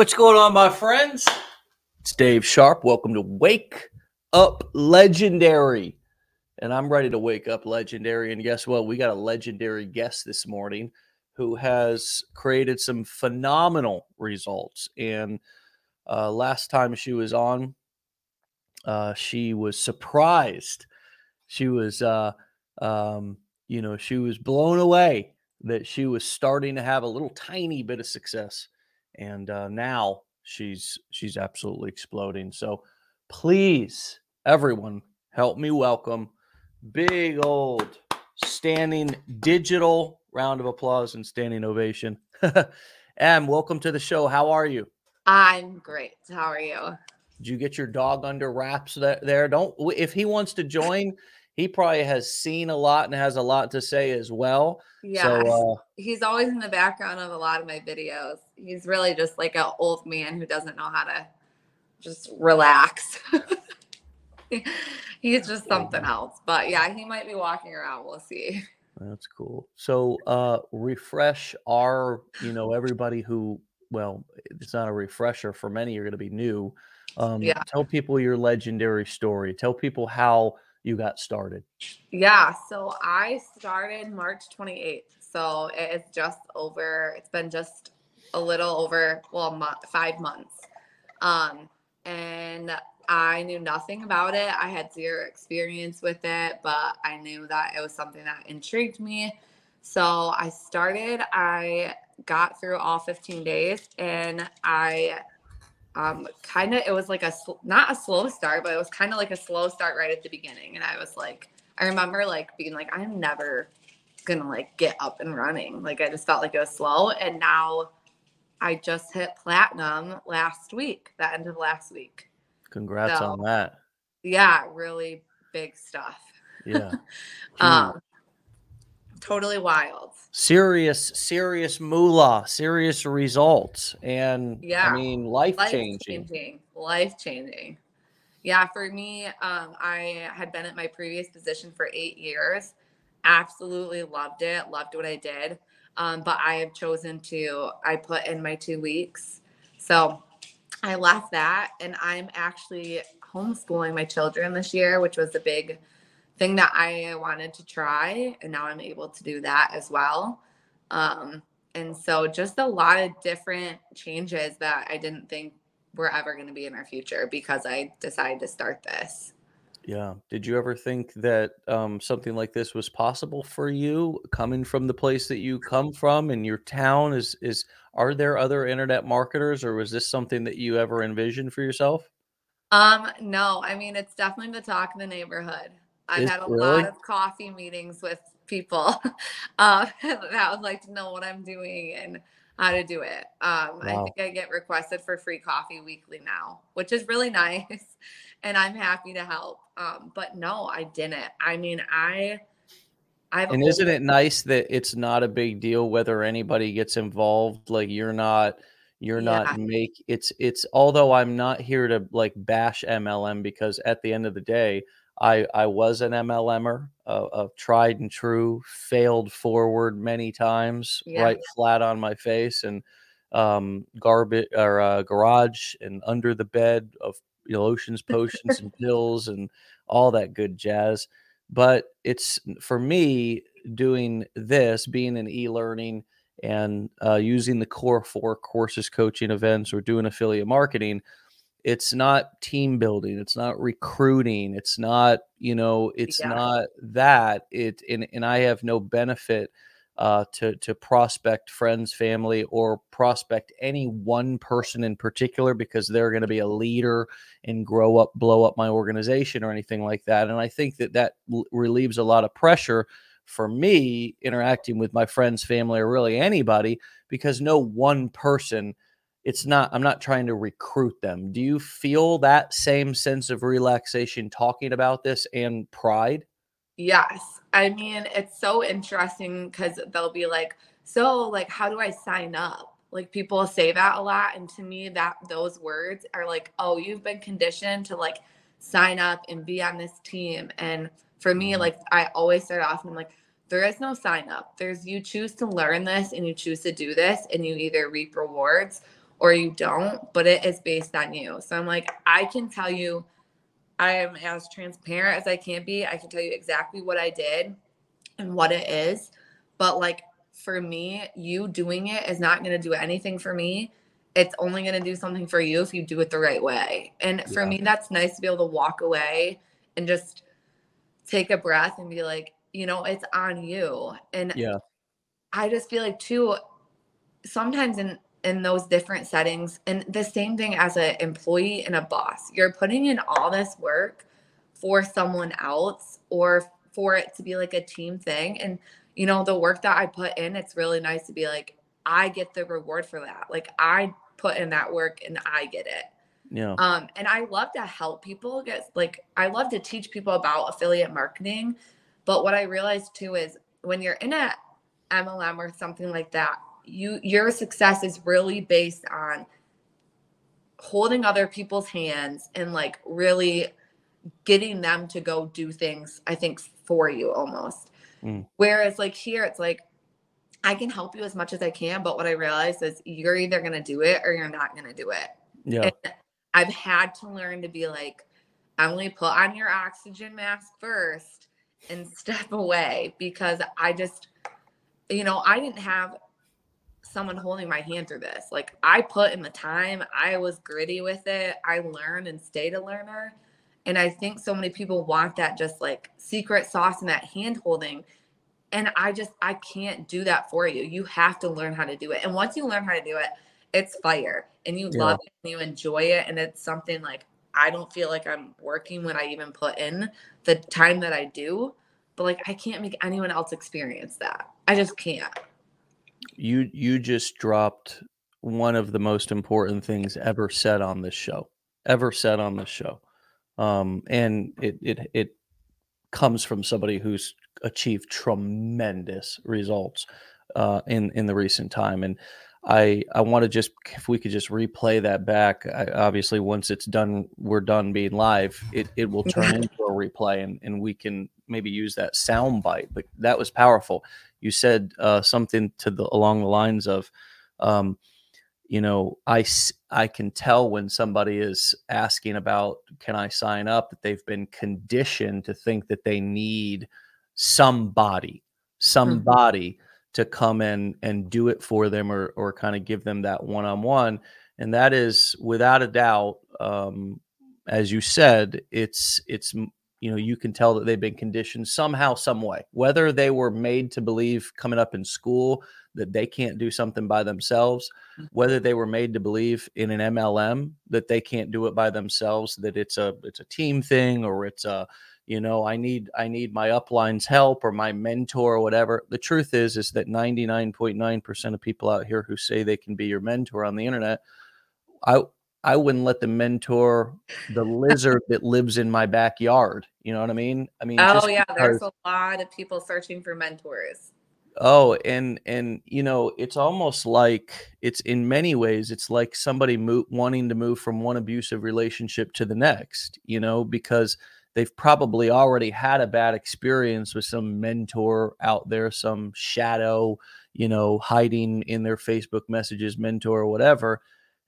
What's going on, my friends? It's Dave Sharp. Welcome to Wake Up Legendary. And I'm ready to wake up legendary. And guess what? We got a legendary guest this morning who has created some phenomenal results. And uh, last time she was on, uh, she was surprised. She was, uh, um, you know, she was blown away that she was starting to have a little tiny bit of success and uh, now she's she's absolutely exploding. So please, everyone, help me welcome big old standing digital round of applause and standing ovation. Em, welcome to the show. How are you? I'm great. How are you? Did you get your dog under wraps there? Don't if he wants to join, he probably has seen a lot and has a lot to say as well. Yeah, so, uh, he's always in the background of a lot of my videos. He's really just like an old man who doesn't know how to just relax. he's just something else. But yeah, he might be walking around. We'll see. That's cool. So uh refresh our, you know, everybody who well, it's not a refresher for many you're going to be new. Um yeah. tell people your legendary story. Tell people how you got started? Yeah, so I started March 28th. So it's just over, it's been just a little over, well, mo- five months. Um, and I knew nothing about it. I had zero experience with it, but I knew that it was something that intrigued me. So I started, I got through all 15 days and I um, kind of it was like a not a slow start, but it was kind of like a slow start right at the beginning. And I was like, I remember like being like, I'm never gonna like get up and running. Like I just felt like it was slow. And now I just hit platinum last week, the end of last week. Congrats so, on that. Yeah, really big stuff. Yeah. um, totally wild. Serious, serious moolah, serious results, and yeah, I mean life changing. Life changing. Yeah, for me, um, I had been at my previous position for eight years. Absolutely loved it. Loved what I did. Um, but I have chosen to. I put in my two weeks, so I left that, and I'm actually homeschooling my children this year, which was a big thing that I wanted to try, and now I'm able to do that as well. Um, and so, just a lot of different changes that I didn't think were ever going to be in our future because I decided to start this. Yeah. Did you ever think that um, something like this was possible for you, coming from the place that you come from and your town? Is is are there other internet marketers, or was this something that you ever envisioned for yourself? Um, no. I mean, it's definitely the talk in the neighborhood. I've had a really? lot of coffee meetings with people uh, that would like to know what I'm doing and how to do it. Um, wow. I think I get requested for free coffee weekly now, which is really nice. And I'm happy to help. Um, but no, I didn't. I mean, I. I've and isn't it nice that it's not a big deal whether anybody gets involved? Like you're not, you're yeah. not make it's it's. Although I'm not here to like bash MLM because at the end of the day, I, I was an MLMer, uh, of tried and true, failed forward many times, yeah. right flat on my face, and um, garbage or uh, garage and under the bed of you know, lotions, potions, and pills, and all that good jazz. But it's for me doing this, being an e-learning and uh, using the core four courses, coaching events, or doing affiliate marketing it's not team building it's not recruiting it's not you know it's yeah. not that it and, and i have no benefit uh, to to prospect friends family or prospect any one person in particular because they're going to be a leader and grow up blow up my organization or anything like that and i think that that relieves a lot of pressure for me interacting with my friends family or really anybody because no one person it's not i'm not trying to recruit them. Do you feel that same sense of relaxation talking about this and pride? Yes. I mean it's so interesting because they'll be like so like how do i sign up? Like people say that a lot and to me that those words are like oh you've been conditioned to like sign up and be on this team. And for me mm-hmm. like i always start off and i'm like there is no sign up. There's you choose to learn this and you choose to do this and you either reap rewards or you don't, but it is based on you. So I'm like, I can tell you, I am as transparent as I can be. I can tell you exactly what I did and what it is. But like for me, you doing it is not going to do anything for me. It's only going to do something for you if you do it the right way. And for me, that's nice to be able to walk away and just take a breath and be like, you know, it's on you. And yeah, I just feel like too, sometimes in in those different settings, and the same thing as an employee and a boss, you're putting in all this work for someone else or for it to be like a team thing. And you know, the work that I put in, it's really nice to be like, I get the reward for that. Like I put in that work and I get it. Yeah. Um, and I love to help people get like I love to teach people about affiliate marketing. But what I realized too is when you're in a MLM or something like that, you your success is really based on holding other people's hands and like really getting them to go do things, I think, for you almost. Mm. Whereas like here, it's like I can help you as much as I can, but what I realize is you're either gonna do it or you're not gonna do it. Yeah. And I've had to learn to be like, Emily, put on your oxygen mask first and step away because I just, you know, I didn't have someone holding my hand through this. Like I put in the time, I was gritty with it. I learned and stayed a learner. And I think so many people want that just like secret sauce and that hand holding. And I just, I can't do that for you. You have to learn how to do it. And once you learn how to do it, it's fire and you yeah. love it and you enjoy it. And it's something like I don't feel like I'm working when I even put in the time that I do. But like I can't make anyone else experience that. I just can't. You you just dropped one of the most important things ever said on this show. Ever said on this show um, and it it it comes from somebody who's achieved tremendous results uh, in in the recent time. And I I want to just if we could just replay that back. I, obviously, once it's done, we're done being live. It it will turn into a replay, and and we can maybe use that sound bite. But that was powerful. You said uh, something to the along the lines of. Um, you know i i can tell when somebody is asking about can i sign up that they've been conditioned to think that they need somebody mm-hmm. somebody mm-hmm. to come in and do it for them or or kind of give them that one-on-one and that is without a doubt um, as you said it's it's you know you can tell that they've been conditioned somehow some way whether they were made to believe coming up in school that they can't do something by themselves, mm. whether they were made to believe in an MLM that they can't do it by themselves, that it's a it's a team thing or it's a you know I need I need my upline's help or my mentor or whatever. The truth is is that 99.9% of people out here who say they can be your mentor on the internet, I I wouldn't let them mentor the lizard that lives in my backyard. You know what I mean? I mean, oh yeah, because, there's a lot of people searching for mentors. Oh, and and you know, it's almost like it's in many ways it's like somebody mo- wanting to move from one abusive relationship to the next, you know, because they've probably already had a bad experience with some mentor out there, some shadow, you know, hiding in their Facebook messages, mentor or whatever.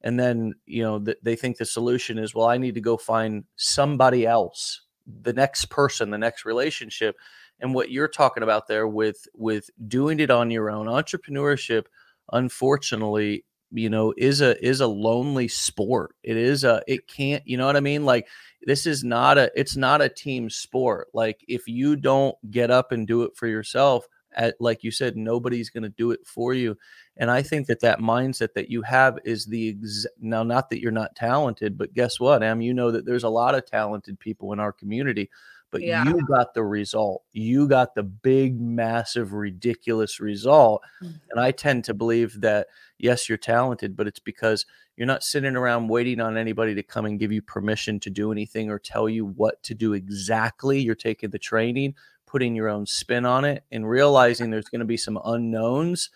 And then, you know, th- they think the solution is, well, I need to go find somebody else, the next person, the next relationship and what you're talking about there with with doing it on your own entrepreneurship unfortunately you know is a is a lonely sport. It is a it can't you know what i mean? Like this is not a it's not a team sport. Like if you don't get up and do it for yourself at, like you said nobody's going to do it for you and i think that that mindset that you have is the ex- now not that you're not talented but guess what am you know that there's a lot of talented people in our community but yeah. you got the result. You got the big, massive, ridiculous result. Mm-hmm. And I tend to believe that, yes, you're talented, but it's because you're not sitting around waiting on anybody to come and give you permission to do anything or tell you what to do exactly. You're taking the training, putting your own spin on it, and realizing there's going to be some unknowns.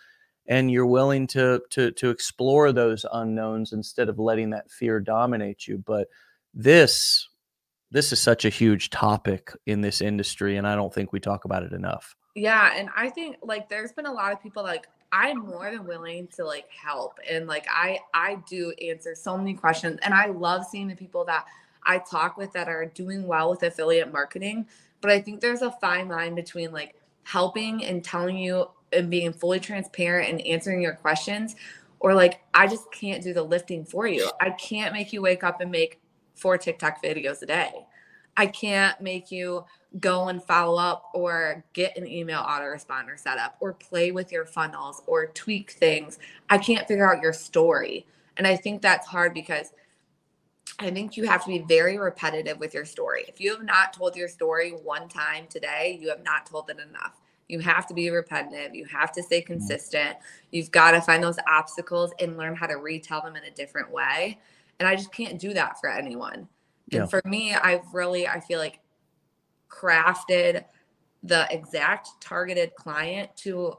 And you're willing to to to explore those unknowns instead of letting that fear dominate you. But this this is such a huge topic in this industry and i don't think we talk about it enough Yeah, and I think like there's been a lot of people like I'm more than willing to like help and like I I do answer so many questions and I love seeing the people that I talk with that are doing well with affiliate marketing, but I think there's a fine line between like helping and telling you and being fully transparent and answering your questions or like I just can't do the lifting for you. I can't make you wake up and make four TikTok videos a day. I can't make you go and follow up or get an email autoresponder set up or play with your funnels or tweak things. I can't figure out your story. And I think that's hard because I think you have to be very repetitive with your story. If you have not told your story one time today, you have not told it enough. You have to be repetitive. You have to stay mm-hmm. consistent. You've got to find those obstacles and learn how to retell them in a different way. And I just can't do that for anyone. And yeah. for me, I've really, I feel like crafted the exact targeted client to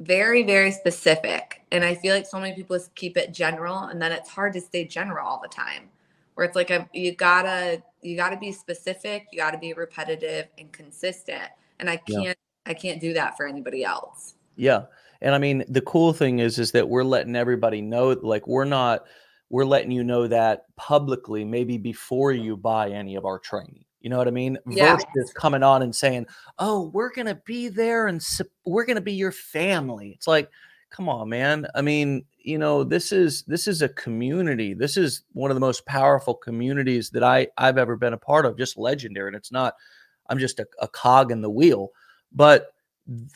very, very specific. And I feel like so many people keep it general and then it's hard to stay general all the time. Where it's like a, you gotta you gotta be specific, you gotta be repetitive and consistent. And I can't yeah. I can't do that for anybody else. Yeah. And I mean the cool thing is is that we're letting everybody know like we're not we're letting you know that publicly, maybe before you buy any of our training. You know what I mean? Yeah. Versus coming on and saying, "Oh, we're gonna be there and su- we're gonna be your family." It's like, come on, man. I mean, you know, this is this is a community. This is one of the most powerful communities that I I've ever been a part of. Just legendary, and it's not. I'm just a, a cog in the wheel, but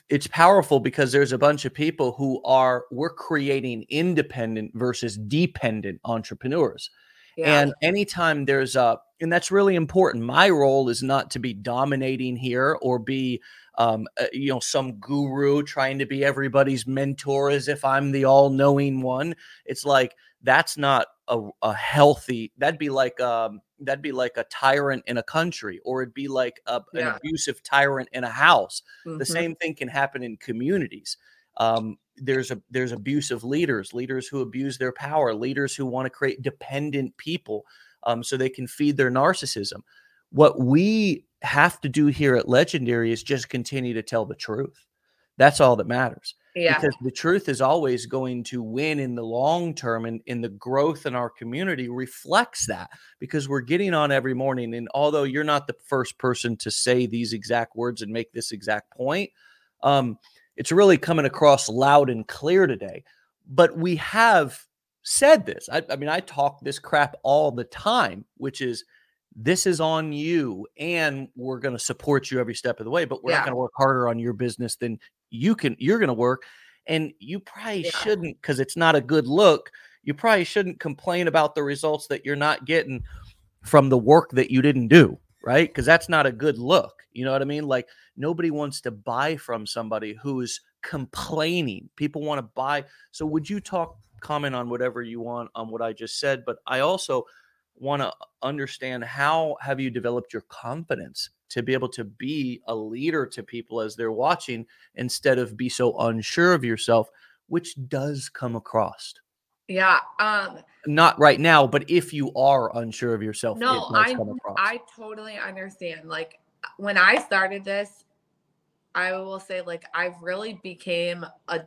it's powerful because there's a bunch of people who are we're creating independent versus dependent entrepreneurs yeah. and anytime there's a and that's really important my role is not to be dominating here or be um, uh, you know some guru trying to be everybody's mentor as if i'm the all-knowing one it's like that's not a, a healthy that'd be like um that'd be like a tyrant in a country or it'd be like a, yeah. an abusive tyrant in a house mm-hmm. the same thing can happen in communities um, there's a there's abusive leaders leaders who abuse their power leaders who want to create dependent people um, so they can feed their narcissism what we have to do here at legendary is just continue to tell the truth that's all that matters yeah. Because the truth is always going to win in the long term, and, in the growth in our community reflects that because we're getting on every morning. And although you're not the first person to say these exact words and make this exact point, um, it's really coming across loud and clear today. But we have said this. I, I mean, I talk this crap all the time, which is this is on you and we're going to support you every step of the way but we're yeah. not going to work harder on your business than you can you're going to work and you probably yeah. shouldn't because it's not a good look you probably shouldn't complain about the results that you're not getting from the work that you didn't do right because that's not a good look you know what i mean like nobody wants to buy from somebody who's complaining people want to buy so would you talk comment on whatever you want on what i just said but i also want to understand how have you developed your confidence to be able to be a leader to people as they're watching instead of be so unsure of yourself which does come across. Yeah um not right now but if you are unsure of yourself no i i totally understand like when i started this i will say like i really became a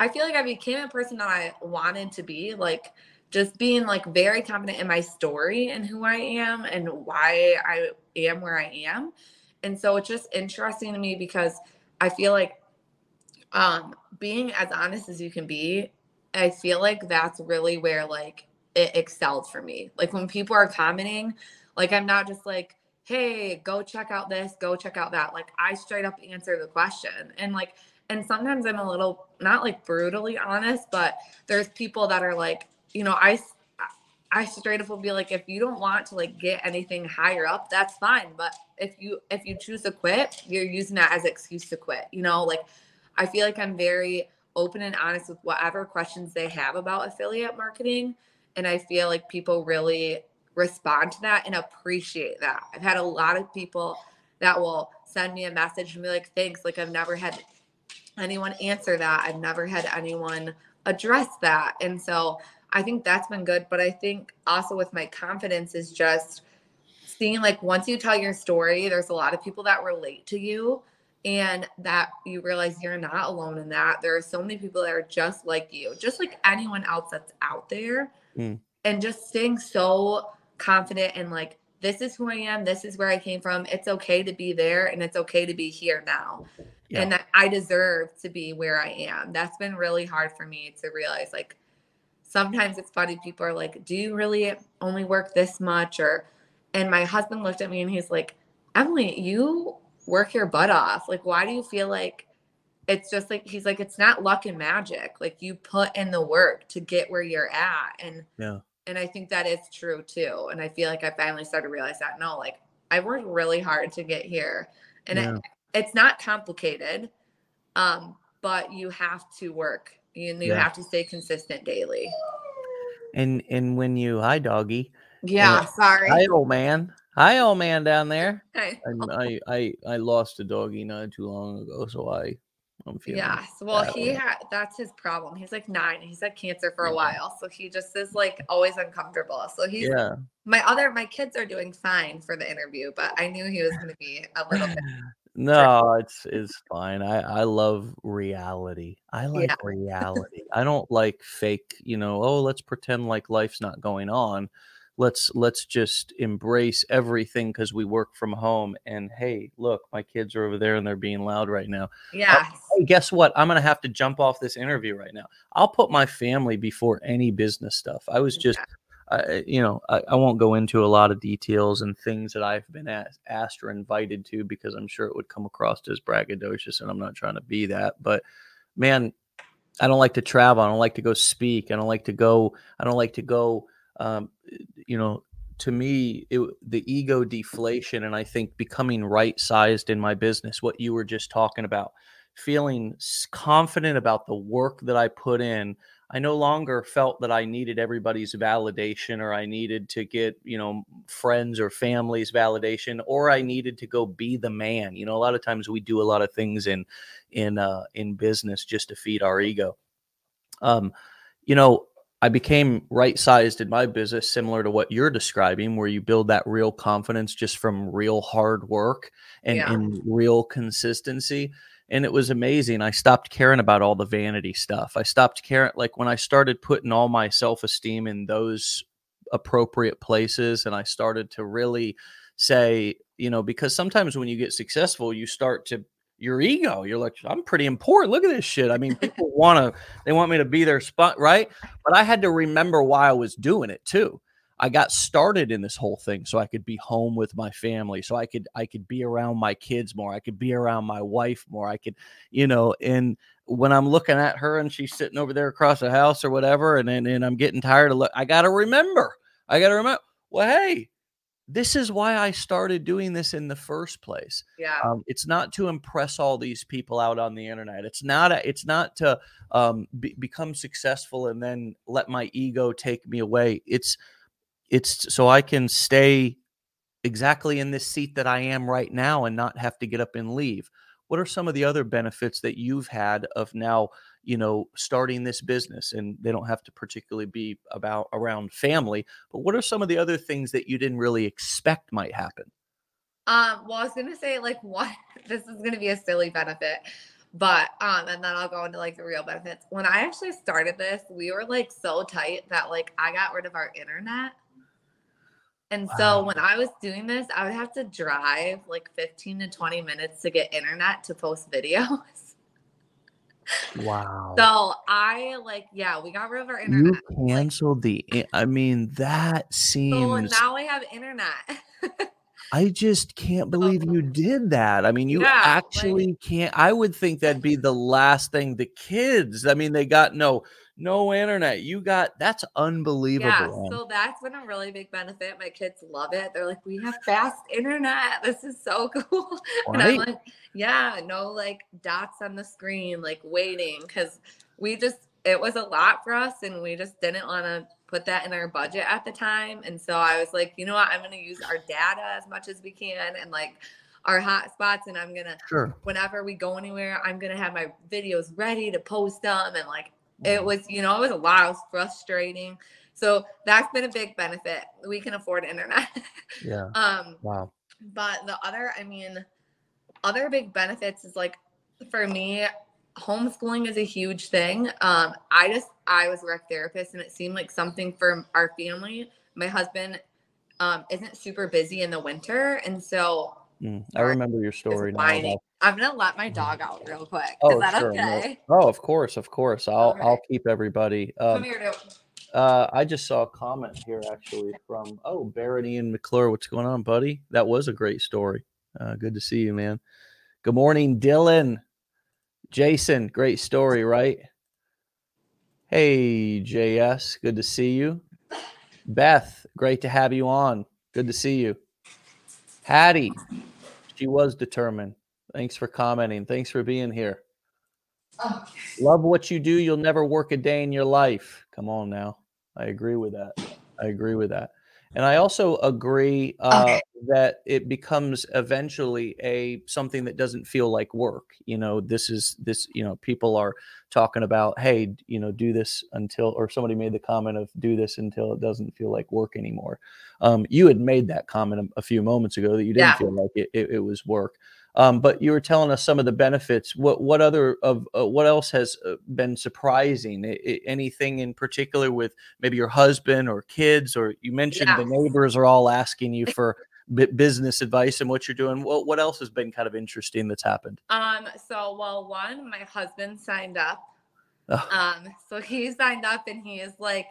i feel like i became a person that i wanted to be like just being like very confident in my story and who I am and why I am where I am. And so it's just interesting to me because I feel like um being as honest as you can be, I feel like that's really where like it excelled for me. Like when people are commenting, like I'm not just like, hey, go check out this, go check out that. Like I straight up answer the question. And like and sometimes I'm a little not like brutally honest, but there's people that are like, you know, I I straight up will be like, if you don't want to like get anything higher up, that's fine. But if you if you choose to quit, you're using that as excuse to quit. You know, like I feel like I'm very open and honest with whatever questions they have about affiliate marketing. And I feel like people really respond to that and appreciate that. I've had a lot of people that will send me a message and be like, thanks. Like I've never had anyone answer that. I've never had anyone address that. And so I think that's been good. But I think also with my confidence is just seeing like once you tell your story, there's a lot of people that relate to you. and that you realize you're not alone in that. There are so many people that are just like you, just like anyone else that's out there. Mm. And just staying so confident and like, this is who I am, this is where I came from. It's okay to be there and it's okay to be here now. Yeah. And that I deserve to be where I am. That's been really hard for me to realize. Like, sometimes it's funny, people are like, Do you really only work this much? Or, and my husband looked at me and he's like, Emily, you work your butt off. Like, why do you feel like it's just like he's like, it's not luck and magic. Like you put in the work to get where you're at. And yeah. And I think that is true too. And I feel like I finally started to realize that no, like I worked really hard to get here. And yeah. it, it's not complicated. Um, but you have to work. You, you yeah. have to stay consistent daily. And and when you hi doggy. Yeah, sorry. Hi old man. Hi, old man down there. Hey. I, I I lost a doggy not too long ago, so I I'm feeling. Yes, well, he had that's his problem. He's like nine. He's had cancer for a while, so he just is like always uncomfortable. So he's yeah. My other my kids are doing fine for the interview, but I knew he was going to be a little bit. No, it's it's fine. I I love reality. I like yeah. reality. I don't like fake. You know, oh, let's pretend like life's not going on let's let's just embrace everything because we work from home and hey look my kids are over there and they're being loud right now yeah hey, guess what i'm gonna have to jump off this interview right now i'll put my family before any business stuff i was just yeah. You know I, I, won't go into a lot of details and things that i've been asked, asked or invited to because i'm sure it would come across as braggadocious and i'm not trying to be that but man i don't like to travel i don't like to go speak i don't like to go i don't like to go um, you know, to me, it, the ego deflation, and I think becoming right sized in my business, what you were just talking about, feeling confident about the work that I put in. I no longer felt that I needed everybody's validation or I needed to get, you know, friends or family's validation or I needed to go be the man. You know, a lot of times we do a lot of things in in uh in business just to feed our ego. Um, you know, I became right sized in my business, similar to what you're describing, where you build that real confidence just from real hard work and, yeah. and real consistency. And it was amazing. I stopped caring about all the vanity stuff. I stopped caring, like when I started putting all my self esteem in those appropriate places, and I started to really say, you know, because sometimes when you get successful, you start to your ego. You're like, I'm pretty important. Look at this shit. I mean, people want to, they want me to be their spot, right? But I had to remember why I was doing it too. I got started in this whole thing so I could be home with my family, so I could I could be around my kids more, I could be around my wife more, I could, you know, and when I'm looking at her and she's sitting over there across the house or whatever, and and, and I'm getting tired of look, I got to remember, I got to remember, well, hey, this is why I started doing this in the first place. Yeah. Um, it's not to impress all these people out on the internet. It's not. A, it's not to um, be, become successful and then let my ego take me away. It's it's so I can stay exactly in this seat that I am right now and not have to get up and leave. What are some of the other benefits that you've had of now you know starting this business? And they don't have to particularly be about around family but what are some of the other things that you didn't really expect might happen? Um well i was gonna say like what? This is gonna be a silly benefit but um and then i'll go into like the real benefits. When i actually started this we were like so tight that like i got rid of our internet and wow. so when I was doing this, I would have to drive like 15 to 20 minutes to get internet to post videos. Wow. So I like, yeah, we got rid of our internet. You canceled the. I mean, that seems. So now I have internet. I just can't believe you did that. I mean, you yeah, actually like, can't. I would think that'd be the last thing the kids. I mean, they got no no internet. You got that's unbelievable. Yeah, so that's been a really big benefit. My kids love it. They're like, we have fast internet. This is so cool. Right? And I'm like, yeah, no like dots on the screen, like waiting. Cause we just it was a lot for us and we just didn't want to put that in our budget at the time. And so I was like, you know what, I'm gonna use our data as much as we can and like our hotspots and I'm gonna sure. whenever we go anywhere, I'm gonna have my videos ready to post them and like it was, you know, it was a lot. It was frustrating. So that's been a big benefit. We can afford internet. Yeah. um wow. But the other, I mean, other big benefits is like for me, homeschooling is a huge thing. Um, I just I was a rec therapist, and it seemed like something for our family. My husband um, isn't super busy in the winter, and so mm, I remember your story now. I'm gonna let my dog out real quick. Oh, is that sure. okay? No. Oh, of course, of course. I'll okay. I'll keep everybody. Um, Come here, uh, I just saw a comment here actually from oh Barony and McClure. What's going on, buddy? That was a great story. Uh, good to see you, man. Good morning, Dylan. Jason, great story, right? Hey, JS, good to see you. Beth, great to have you on. Good to see you. Hattie, she was determined. Thanks for commenting. Thanks for being here. Oh. Love what you do. You'll never work a day in your life. Come on now. I agree with that. I agree with that. And I also agree uh, okay. that it becomes eventually a something that doesn't feel like work. You know, this is this. You know, people are talking about, hey, you know, do this until, or somebody made the comment of do this until it doesn't feel like work anymore. Um, you had made that comment a, a few moments ago that you didn't yeah. feel like it, it, it was work. Um, but you were telling us some of the benefits. What what other of uh, what else has uh, been surprising? I, I, anything in particular with maybe your husband or kids, or you mentioned yeah. the neighbors are all asking you for business advice and what you're doing. What what else has been kind of interesting that's happened? Um. So well, one, my husband signed up. Oh. Um. So he signed up, and he is like,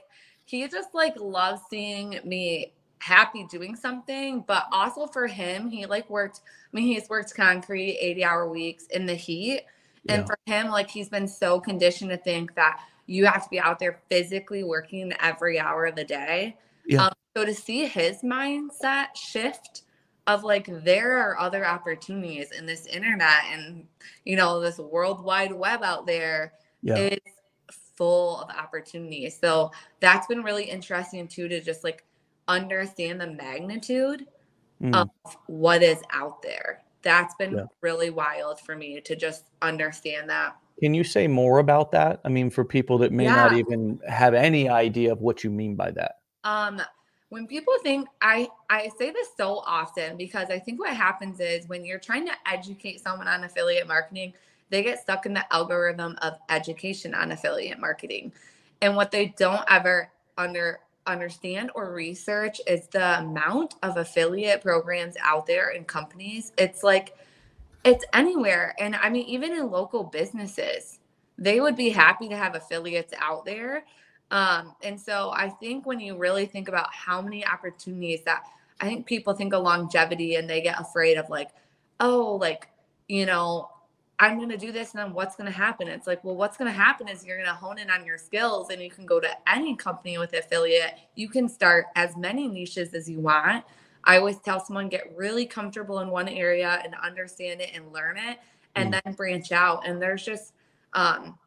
he just like loves seeing me happy doing something but also for him he like worked i mean he's worked concrete 80 hour weeks in the heat and yeah. for him like he's been so conditioned to think that you have to be out there physically working every hour of the day yeah. Um, so to see his mindset shift of like there are other opportunities in this internet and you know this world wide web out there yeah. is full of opportunities so that's been really interesting too to just like understand the magnitude mm. of what is out there. That's been yeah. really wild for me to just understand that. Can you say more about that? I mean, for people that may yeah. not even have any idea of what you mean by that. Um, when people think I I say this so often because I think what happens is when you're trying to educate someone on affiliate marketing, they get stuck in the algorithm of education on affiliate marketing. And what they don't ever under understand or research is the amount of affiliate programs out there in companies. It's like it's anywhere. And I mean, even in local businesses, they would be happy to have affiliates out there. Um, and so I think when you really think about how many opportunities that I think people think of longevity and they get afraid of like, oh, like, you know, I'm going to do this and then what's going to happen? It's like, well, what's going to happen is you're going to hone in on your skills and you can go to any company with affiliate. You can start as many niches as you want. I always tell someone get really comfortable in one area and understand it and learn it and mm. then branch out. And there's just um,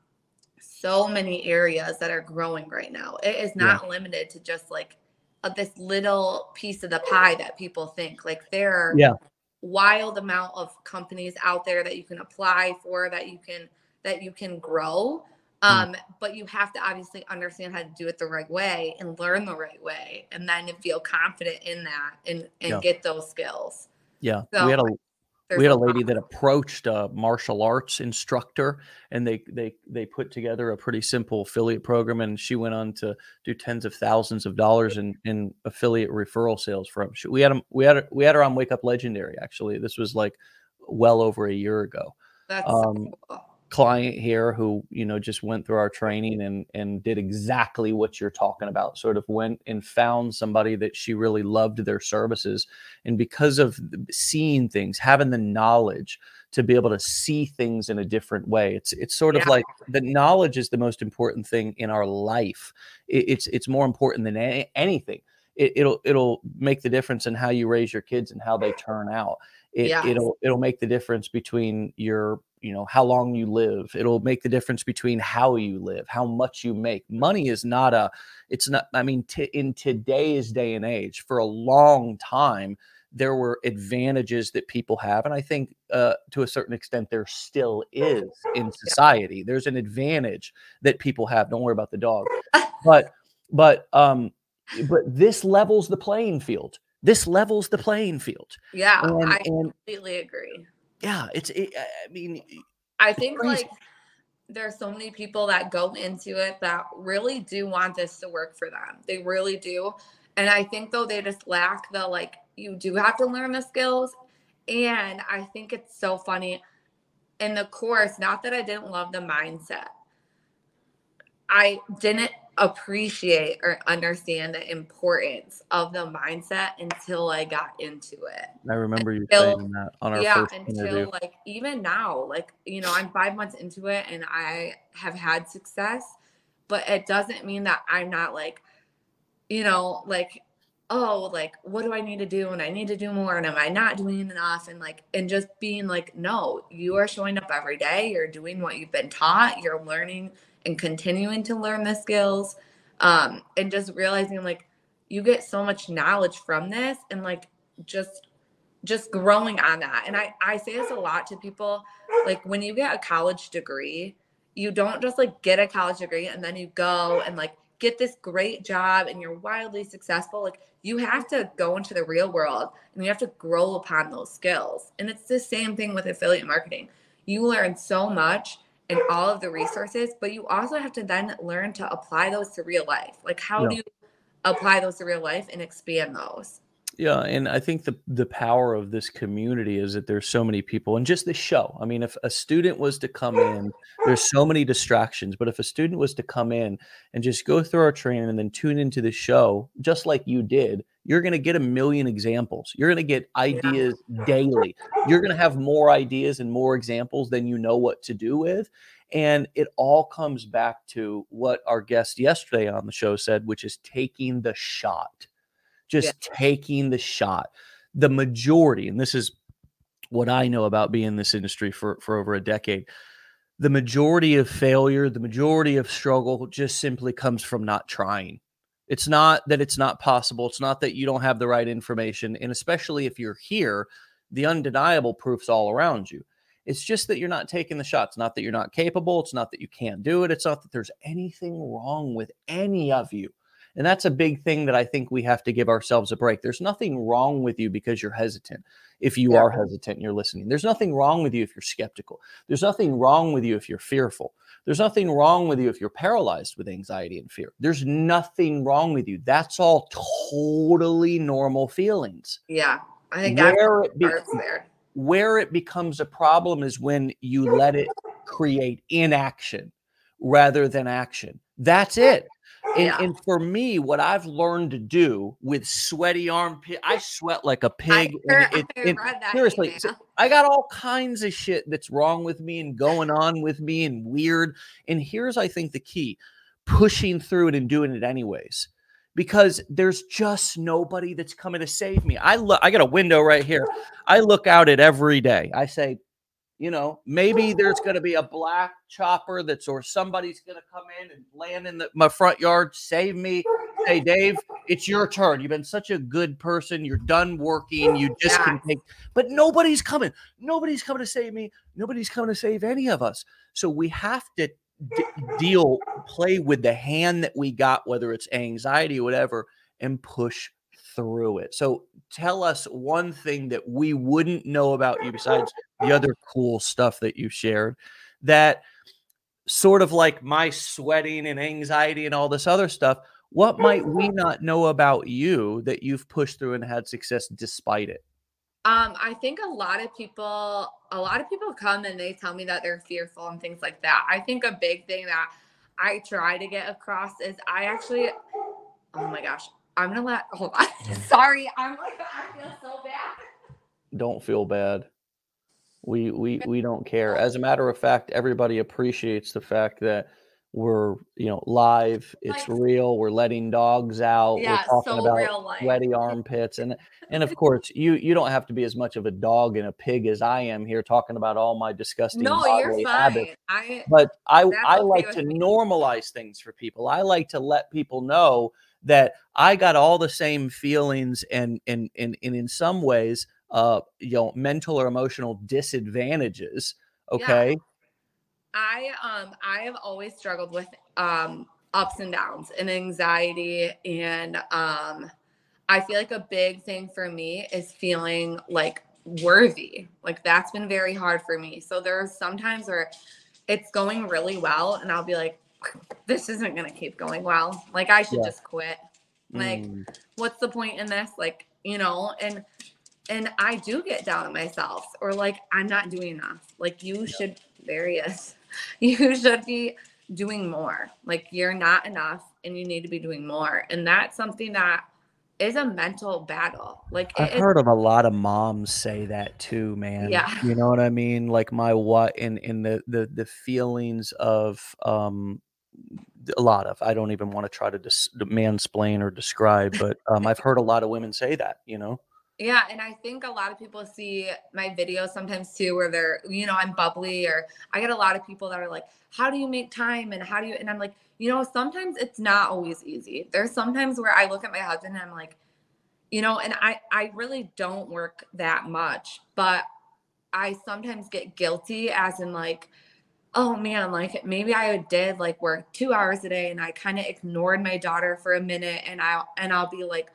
so many areas that are growing right now. It is not yeah. limited to just like a, this little piece of the pie that people think. Like there are yeah wild amount of companies out there that you can apply for that you can that you can grow hmm. um, mm. but you have to obviously understand how to do it the right way and learn the right way and then feel confident in that and and yeah. get those skills yeah so, we had a there's we had a lady that approached a martial arts instructor and they they they put together a pretty simple affiliate program and she went on to do tens of thousands of dollars in in affiliate referral sales from we had them we had we had her on wake up legendary actually. This was like well over a year ago. That's um, cool client here who you know just went through our training and and did exactly what you're talking about sort of went and found somebody that she really loved their services and because of seeing things having the knowledge to be able to see things in a different way it's it's sort yeah. of like the knowledge is the most important thing in our life it, it's it's more important than any, anything it, it'll it'll make the difference in how you raise your kids and how they turn out it, yes. it'll it'll make the difference between your you know how long you live it'll make the difference between how you live how much you make. Money is not a it's not i mean t- in today's day and age for a long time there were advantages that people have and i think uh, to a certain extent there still is in society. There's an advantage that people have don't worry about the dog. But but um but this levels the playing field. This levels the playing field. Yeah and, i and, completely agree yeah, it's. It, I mean, I think crazy. like there's so many people that go into it that really do want this to work for them. They really do. And I think though they just lack the like you do have to learn the skills. And I think it's so funny in the course, not that I didn't love the mindset. I didn't appreciate or understand the importance of the mindset until I got into it. I remember until, you saying that on our yeah, first until interview. like even now, like you know, I'm five months into it and I have had success, but it doesn't mean that I'm not like, you know, like oh like what do i need to do and i need to do more and am i not doing enough and like and just being like no you are showing up every day you're doing what you've been taught you're learning and continuing to learn the skills um, and just realizing like you get so much knowledge from this and like just just growing on that. And i i say this a lot to people like when you get a college degree you don't just like get a college degree and then you go and like get this great job and you're wildly successful. Like you have to go into the real world and you have to grow upon those skills. And it's the same thing with affiliate marketing. You learn so much and all of the resources, but you also have to then learn to apply those to real life. Like, how yeah. do you apply those to real life and expand those? Yeah, and I think the the power of this community is that there's so many people, and just the show. I mean, if a student was to come in, there's so many distractions. But if a student was to come in and just go through our training and then tune into the show, just like you did, you're going to get a million examples. You're going to get ideas yeah. daily. You're going to have more ideas and more examples than you know what to do with. And it all comes back to what our guest yesterday on the show said, which is taking the shot just yeah. taking the shot. The majority, and this is what I know about being in this industry for, for over a decade, the majority of failure, the majority of struggle just simply comes from not trying. It's not that it's not possible. It's not that you don't have the right information. And especially if you're here, the undeniable proof's all around you. It's just that you're not taking the shots, not that you're not capable. It's not that you can't do it. It's not that there's anything wrong with any of you. And that's a big thing that I think we have to give ourselves a break. There's nothing wrong with you because you're hesitant. If you yeah. are hesitant, you're listening. There's nothing wrong with you if you're skeptical. There's nothing wrong with you if you're fearful. There's nothing wrong with you if you're paralyzed with anxiety and fear. There's nothing wrong with you. That's all totally normal feelings. Yeah. I think where it, be- there. where it becomes a problem is when you let it create inaction rather than action. That's it. And, yeah. and, for me, what I've learned to do with sweaty armpit, I sweat like a pig. I it, I seriously, so I got all kinds of shit that's wrong with me and going on with me and weird. And here's, I think, the key pushing through it and doing it anyways. Because there's just nobody that's coming to save me. I look, I got a window right here. I look out at every day. I say, you know, maybe there's going to be a black chopper that's or somebody's going to come in and land in the, my front yard, save me. Hey, Dave, it's your turn. You've been such a good person. You're done working. You just can take, but nobody's coming. Nobody's coming to save me. Nobody's coming to save any of us. So we have to d- deal, play with the hand that we got, whether it's anxiety or whatever, and push through it. So tell us one thing that we wouldn't know about you besides the other cool stuff that you shared that sort of like my sweating and anxiety and all this other stuff. What might we not know about you that you've pushed through and had success despite it? Um, I think a lot of people, a lot of people come and they tell me that they're fearful and things like that. I think a big thing that I try to get across is I actually, oh my gosh, I'm gonna let. Hold on. Sorry, I'm like I feel so bad. Don't feel bad. We we we don't care. As a matter of fact, everybody appreciates the fact that we're you know live. It's like, real. We're letting dogs out. Yeah, we're talking so about sweaty armpits, and and of course you you don't have to be as much of a dog and a pig as I am here talking about all my disgusting. No, you're fine. Habits. I. But I I like to me. normalize things for people. I like to let people know that I got all the same feelings and and and, and in some ways uh you know mental or emotional disadvantages okay yeah. I um I have always struggled with um ups and downs and anxiety and um I feel like a big thing for me is feeling like worthy. Like that's been very hard for me. So there's sometimes where it's going really well and I'll be like, this isn't gonna keep going well. Like I should yeah. just quit. Like, mm. what's the point in this? Like, you know, and and I do get down on myself or like I'm not doing enough. Like you yeah. should various. You should be doing more. Like you're not enough and you need to be doing more. And that's something that is a mental battle. Like I've heard of a lot of moms say that too, man. Yeah. You know what I mean? Like my what in in the the the feelings of um a lot of i don't even want to try to dis- mansplain or describe but um, i've heard a lot of women say that you know yeah and i think a lot of people see my videos sometimes too where they're you know i'm bubbly or i get a lot of people that are like how do you make time? and how do you and i'm like you know sometimes it's not always easy. There's sometimes where i look at my husband and i'm like you know and i i really don't work that much but i sometimes get guilty as in like oh man, like maybe I did like work two hours a day and I kind of ignored my daughter for a minute and I'll and I'll be like,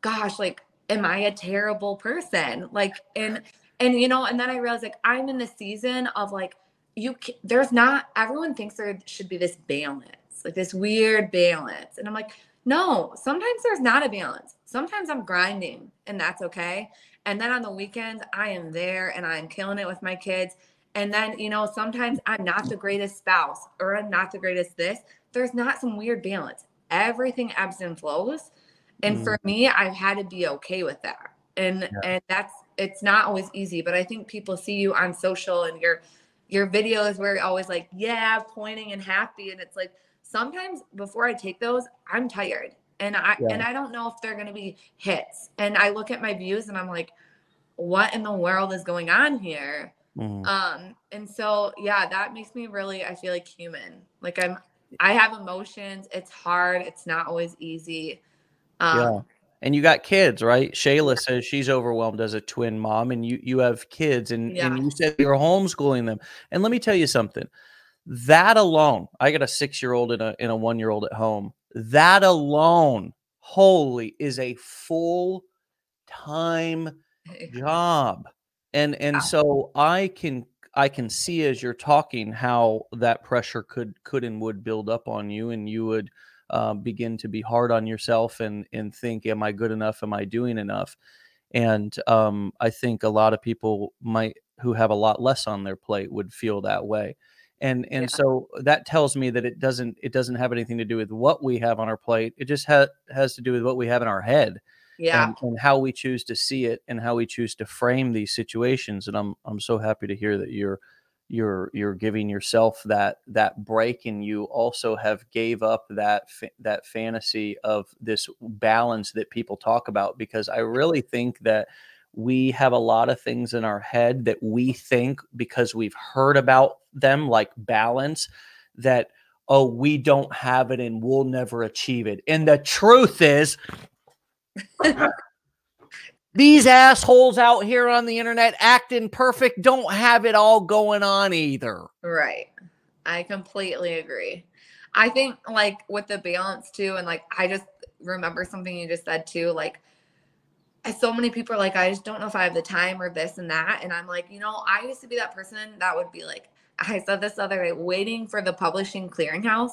gosh, like, am I a terrible person? Like, and and you know, and then I realized like I'm in the season of like you there's not everyone thinks there should be this balance, like this weird balance. And I'm like, no, sometimes there's not a balance. Sometimes I'm grinding and that's okay. And then on the weekends, I am there and I'm killing it with my kids and then, you know, sometimes I'm not the greatest spouse or I'm not the greatest this. There's not some weird balance. Everything ebbs and flows. And mm. for me, I've had to be okay with that. And yeah. and that's it's not always easy, but I think people see you on social and your your videos where you're always like, yeah, pointing and happy. And it's like sometimes before I take those, I'm tired. And I yeah. and I don't know if they're gonna be hits. And I look at my views and I'm like, what in the world is going on here? Mm. Um, and so yeah, that makes me really, I feel like human. Like I'm I have emotions. It's hard. It's not always easy. Um, yeah. And you got kids, right? Shayla says she's overwhelmed as a twin mom, and you you have kids, and, yeah. and you said you're homeschooling them. And let me tell you something. That alone, I got a six year old and a and a one year old at home. That alone, holy, is a full time job and and wow. so i can i can see as you're talking how that pressure could could and would build up on you and you would uh, begin to be hard on yourself and and think am i good enough? Am i doing enough? And um, i think a lot of people might who have a lot less on their plate would feel that way. And and yeah. so that tells me that it doesn't it doesn't have anything to do with what we have on our plate. It just ha- has to do with what we have in our head yeah. and, and, how we choose to see it and how we choose to frame these situations. And i'm i'm so happy to hear that you're you're you're giving yourself that that break and you also have gave up that that fantasy of this balance that people talk about because i really think that we have a lot of things in our head that we think because we've heard about them like balance that oh we don't have it and we'll never achieve it. And the truth is These assholes out here on the internet acting perfect don't have it all going on either. Right. I completely agree. I think like with the balance too, and like I just remember something you just said too, like so many people are like, I just don't know if I have the time or this and that. And I'm like, you know, I used to be that person that would be like, I said this other day, waiting for the publishing clearinghouse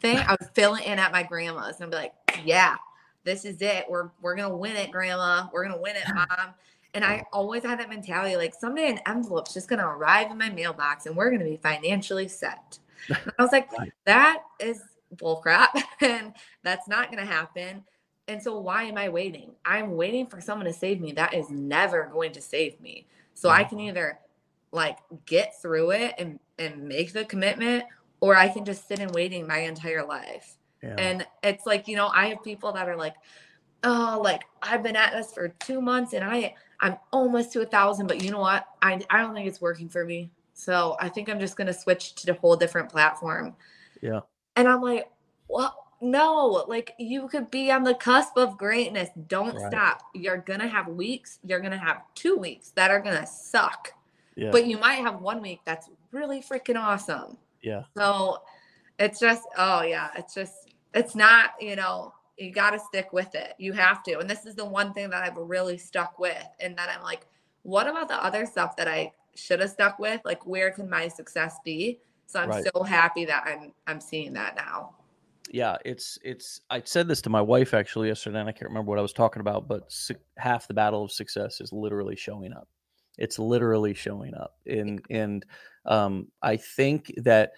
thing. I would fill it in at my grandma's and I'd be like, yeah, this is it. We're we're gonna win it, grandma. We're gonna win it, mom. And I always had that mentality like someday an envelope's just gonna arrive in my mailbox and we're gonna be financially set. And I was like, that is bullcrap and that's not gonna happen. And so why am I waiting? I'm waiting for someone to save me. That is never going to save me. So I can either like get through it and and make the commitment or I can just sit in waiting my entire life. And it's like, you know, I have people that are like, oh, like I've been at this for two months and I I'm almost to a thousand, but you know what? I I don't think it's working for me. So I think I'm just gonna switch to a whole different platform. Yeah. And I'm like, well, no, like you could be on the cusp of greatness. Don't right. stop. You're gonna have weeks, you're gonna have two weeks that are gonna suck. Yeah. But you might have one week that's really freaking awesome. Yeah. So it's just, oh yeah, it's just it's not, you know, you got to stick with it. You have to. And this is the one thing that I've really stuck with. And then I'm like, what about the other stuff that I should have stuck with? Like, where can my success be? So I'm right. so happy that I'm I'm seeing that now. Yeah, it's it's. I said this to my wife actually yesterday, and I can't remember what I was talking about, but su- half the battle of success is literally showing up. It's literally showing up, and and um, I think that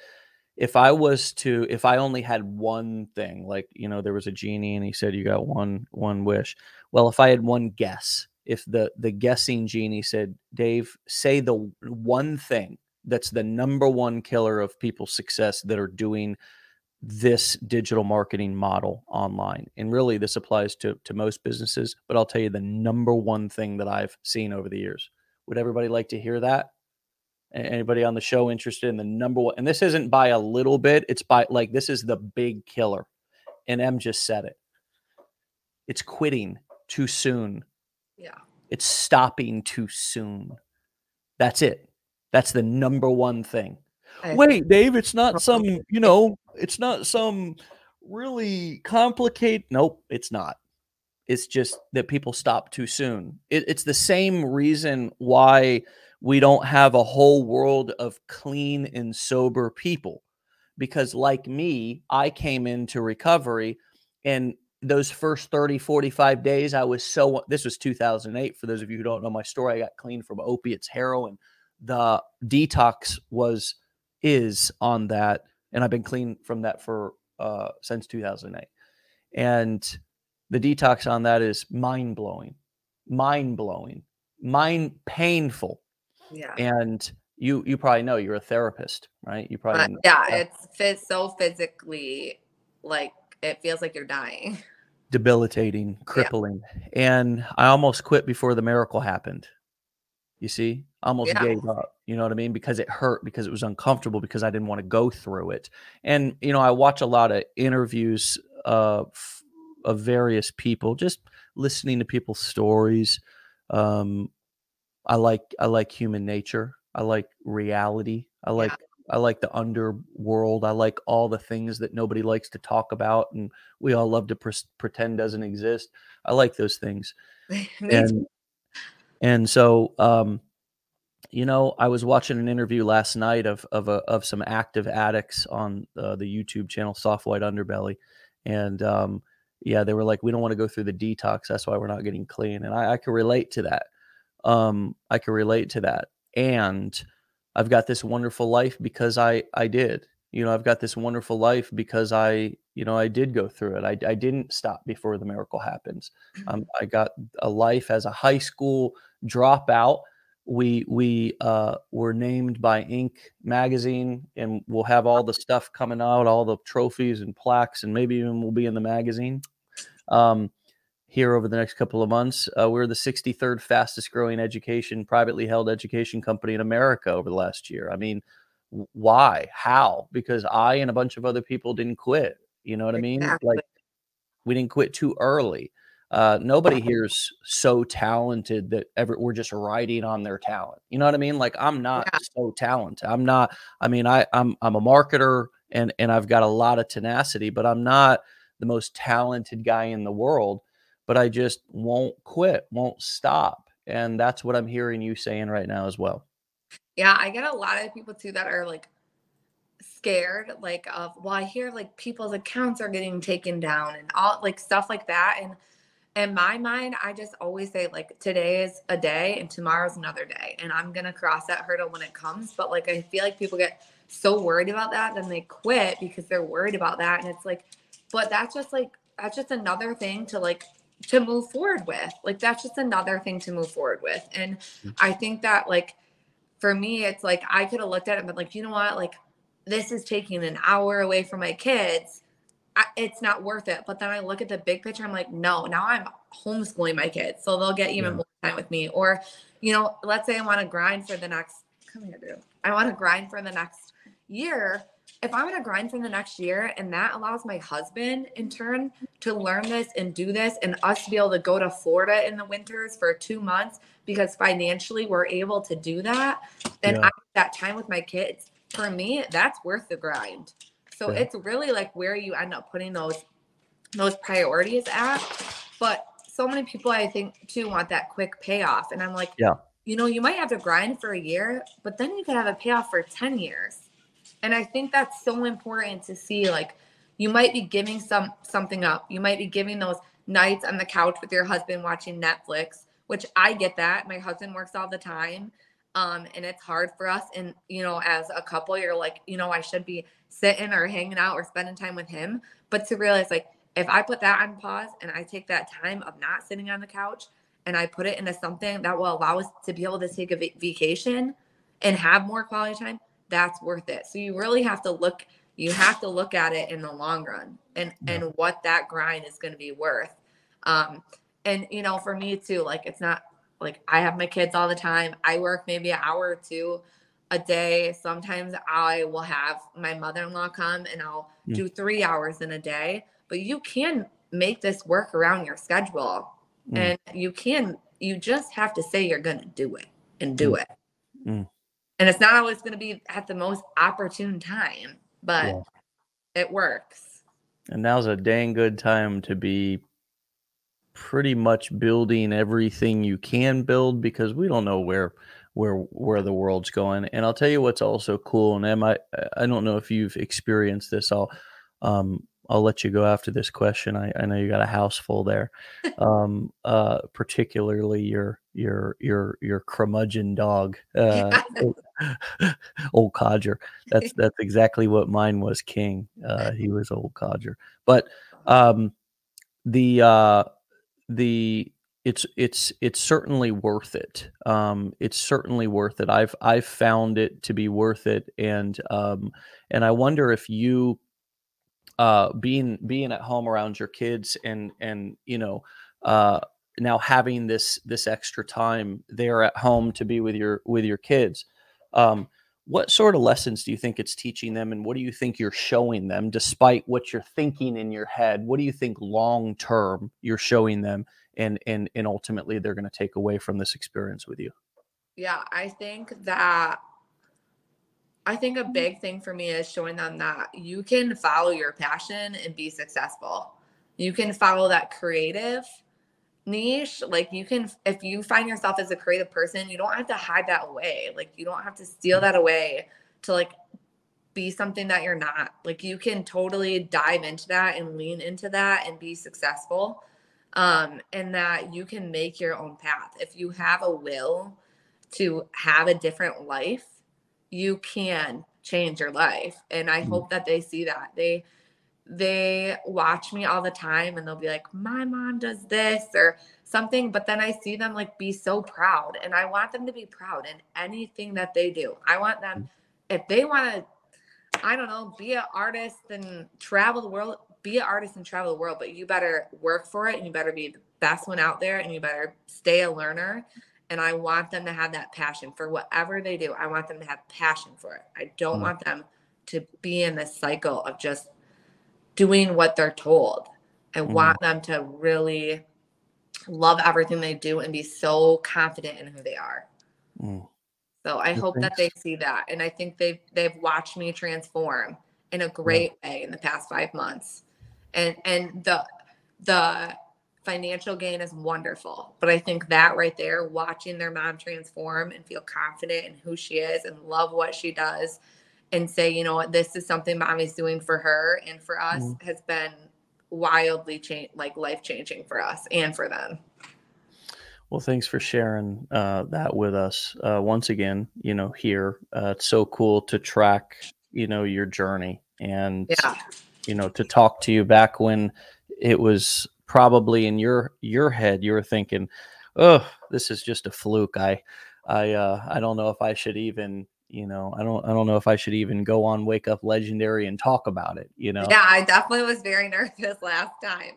if I was to, if I only had one thing, like you know, there was a genie, and he said you got one one wish. Well, if I had one guess, if the the guessing genie said, Dave, say the one thing that's the number one killer of people's success that are doing this digital marketing model online. And really this applies to to most businesses, but I'll tell you the number one thing that I've seen over the years. Would everybody like to hear that? Anybody on the show interested in the number one? And this isn't by a little bit, it's by like this is the big killer. And Em just said it. It's quitting too soon. Yeah. It's stopping too soon. That's it. That's the number one thing. Wait, Dave, it's not some, you know, it's not some really complicated. Nope, it's not. It's just that people stop too soon. It, it's the same reason why we don't have a whole world of clean and sober people. Because, like me, I came into recovery and those first 30, 45 days, I was so, this was 2008. For those of you who don't know my story, I got clean from opiates, heroin, the detox was is on that and i've been clean from that for uh since 2008 and the detox on that is mind blowing mind blowing mind painful yeah and you you probably know you're a therapist right you probably uh, yeah it's so physically like it feels like you're dying debilitating crippling yeah. and i almost quit before the miracle happened you see, almost yeah. gave up. You know what I mean? Because it hurt, because it was uncomfortable, because I didn't want to go through it. And you know, I watch a lot of interviews of of various people, just listening to people's stories. Um, I like I like human nature. I like reality. I like yeah. I like the underworld. I like all the things that nobody likes to talk about, and we all love to pre- pretend doesn't exist. I like those things. and and so, um, you know, I was watching an interview last night of of a, of some active addicts on uh, the YouTube channel Soft White Underbelly, and um, yeah, they were like, "We don't want to go through the detox. That's why we're not getting clean." And I, I can relate to that. Um, I can relate to that, and I've got this wonderful life because I I did. You know, I've got this wonderful life because I you know, I did go through it. I, I didn't stop before the miracle happens. Um. I got a life as a high school dropout. We we uh, were named by Inc. magazine, and we'll have all the stuff coming out, all the trophies and plaques, and maybe even we'll be in the magazine. Um, here over the next couple of months, uh, we're the 63rd fastest growing education, privately held education company in America over the last year. I mean, why? How? Because I and a bunch of other people didn't quit you know what exactly. I mean? Like we didn't quit too early. Uh, nobody here's so talented that ever we're just riding on their talent. You know what I mean? Like I'm not yeah. so talented. I'm not. I mean, I I'm I'm a marketer and and I've got a lot of tenacity, but I'm not the most talented guy in the world. But I just won't quit, won't stop, and that's what I'm hearing you saying right now as well. Yeah, I get a lot of people too that are like scared like of well i hear like people's accounts are getting taken down and all like stuff like that and in my mind i just always say like today is a day and tomorrow's another day and i'm gonna cross that hurdle when it comes but like i feel like people get so worried about that then they quit because they're worried about that and it's like but that's just like that's just another thing to like to move forward with like that's just another thing to move forward with and mm. i think that like for me it's like i could have looked at it and been like you know what like this is taking an hour away from my kids. I, it's not worth it. But then I look at the big picture. I'm like, no, now I'm homeschooling my kids. So they'll get even yeah. more time with me. Or, you know, let's say I want to grind for the next, come here, dude. I want to grind for the next year. If I'm going to grind for the next year and that allows my husband in turn to learn this and do this and us to be able to go to Florida in the winters for two months because financially we're able to do that, then yeah. I that time with my kids for me, that's worth the grind. So yeah. it's really like where you end up putting those those priorities at. But so many people I think too want that quick payoff. And I'm like, yeah, you know, you might have to grind for a year, but then you could have a payoff for 10 years. And I think that's so important to see like you might be giving some something up. You might be giving those nights on the couch with your husband watching Netflix, which I get that. My husband works all the time. Um, and it's hard for us. And, you know, as a couple, you're like, you know, I should be sitting or hanging out or spending time with him. But to realize, like, if I put that on pause and I take that time of not sitting on the couch and I put it into something that will allow us to be able to take a vacation and have more quality time, that's worth it. So you really have to look you have to look at it in the long run and yeah. and what that grind is going to be worth um and you know for me too like it's not like i have my kids all the time i work maybe an hour or two a day sometimes i will have my mother-in-law come and i'll do three hours in a day but you can make this work around your schedule mm. and you can you just have to say you're going to do it and do mm. it mm. And it's not always going to be at the most opportune time but yeah. it works. And now's a dang good time to be pretty much building everything you can build because we don't know where where where the world's going. And I'll tell you what's also cool. And Em, I I don't know if you've experienced this. I'll um I'll let you go after this question. I, I know you got a house full there. Um, uh, particularly your your your your curmudgeon dog, uh, old codger. That's that's exactly what mine was. King. Uh, he was old codger. But um, the uh, the it's it's it's certainly worth it. Um, it's certainly worth it. I've I've found it to be worth it, and um, and I wonder if you uh, being being at home around your kids and and you know uh, now having this this extra time there at home to be with your with your kids um, what sort of lessons do you think it's teaching them and what do you think you're showing them despite what you're thinking in your head? What do you think long term you're showing them and and and ultimately they're going to take away from this experience with you? Yeah i think that I think a big thing for me is showing them that you can follow your passion and be successful. You can follow that creative niche. Like you can, if you find yourself as a creative person, you don't have to hide that away. Like you don't have to steal that away to like be something that you're not. Like you can totally dive into that and lean into that and be successful. Um, and that you can make your own path. If you have a will to have a different life, you can change your life and i mm-hmm. hope that they see that they they watch me all the time and they'll be like my mom does this or something but then i see them like be so proud and i want them to be proud in anything that they do i want them mm-hmm. if they want to i don't know be an artist and travel the world be an artist and travel the world but you better work for it and you better be the best one out there and you better stay a learner and I want them to have that passion for whatever they do. I want them to have passion for it. I don't mm-hmm. want them to be in this cycle of just doing what they're told. I mm-hmm. want them to really love everything they do and be so confident in who they are. Mm. So I hope that they see that. And I think they've they've watched me transform in a great yeah. way in the past five months. And and the the financial gain is wonderful. But I think that right there, watching their mom transform and feel confident in who she is and love what she does and say, you know what, this is something mommy's doing for her and for us mm-hmm. has been wildly change like life changing for us and for them. Well, thanks for sharing uh, that with us uh, once again. You know, here uh, it's so cool to track, you know, your journey and yeah. you know to talk to you back when it was probably in your your head you were thinking, "Oh, this is just a fluke. I I uh I don't know if I should even you know, I don't I don't know if I should even go on Wake Up Legendary and talk about it, you know. Yeah, I definitely was very nervous last time.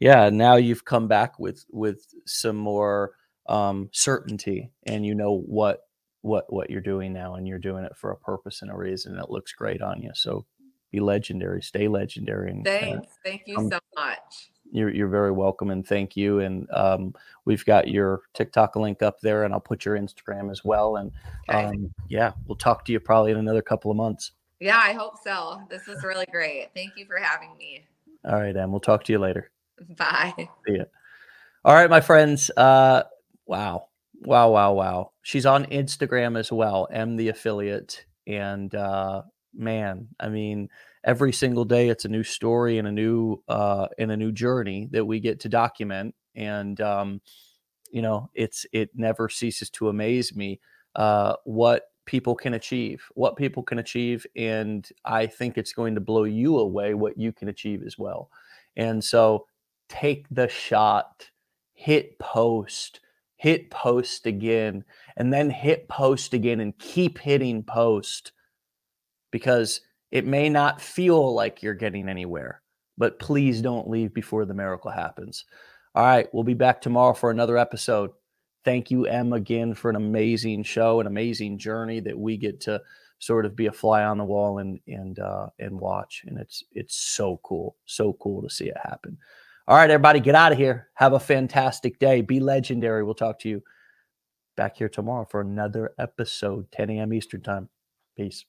Yeah, now you've come back with with some more um certainty and you know what what what you're doing now and you're doing it for a purpose and a reason. It looks great on you. So be legendary, stay legendary and thanks. Uh, Thank you so much you're, you're very welcome and thank you. And um, we've got your TikTok link up there, and I'll put your Instagram as well. And okay. um, yeah, we'll talk to you probably in another couple of months. Yeah, I hope so. This is really great. Thank you for having me. All right, Em. We'll talk to you later. Bye. See ya. All right, my friends. Uh, wow Wow, wow, wow. She's on Instagram as well, M the affiliate. And uh man, I mean, every single day it's a new story and a new uh and a new journey that we get to document. And um, you know, it's it never ceases to amaze me uh what people can achieve, what people can achieve. And I think it's going to blow you away what you can achieve as well. And so take the shot, hit post, hit post again, and then hit post again and keep hitting post because it may not feel like you're getting anywhere, but please don't leave before the miracle happens. All right, we'll be back tomorrow for another episode. Thank you, Em, again for an amazing show, an amazing journey that we get to sort of be a fly on the wall and and uh, and watch. And it's it's so cool, so cool to see it happen. All right, everybody, get out of here. Have a fantastic day. Be legendary. We'll talk to you back here tomorrow for another episode, 10 a.m. Eastern time. Peace.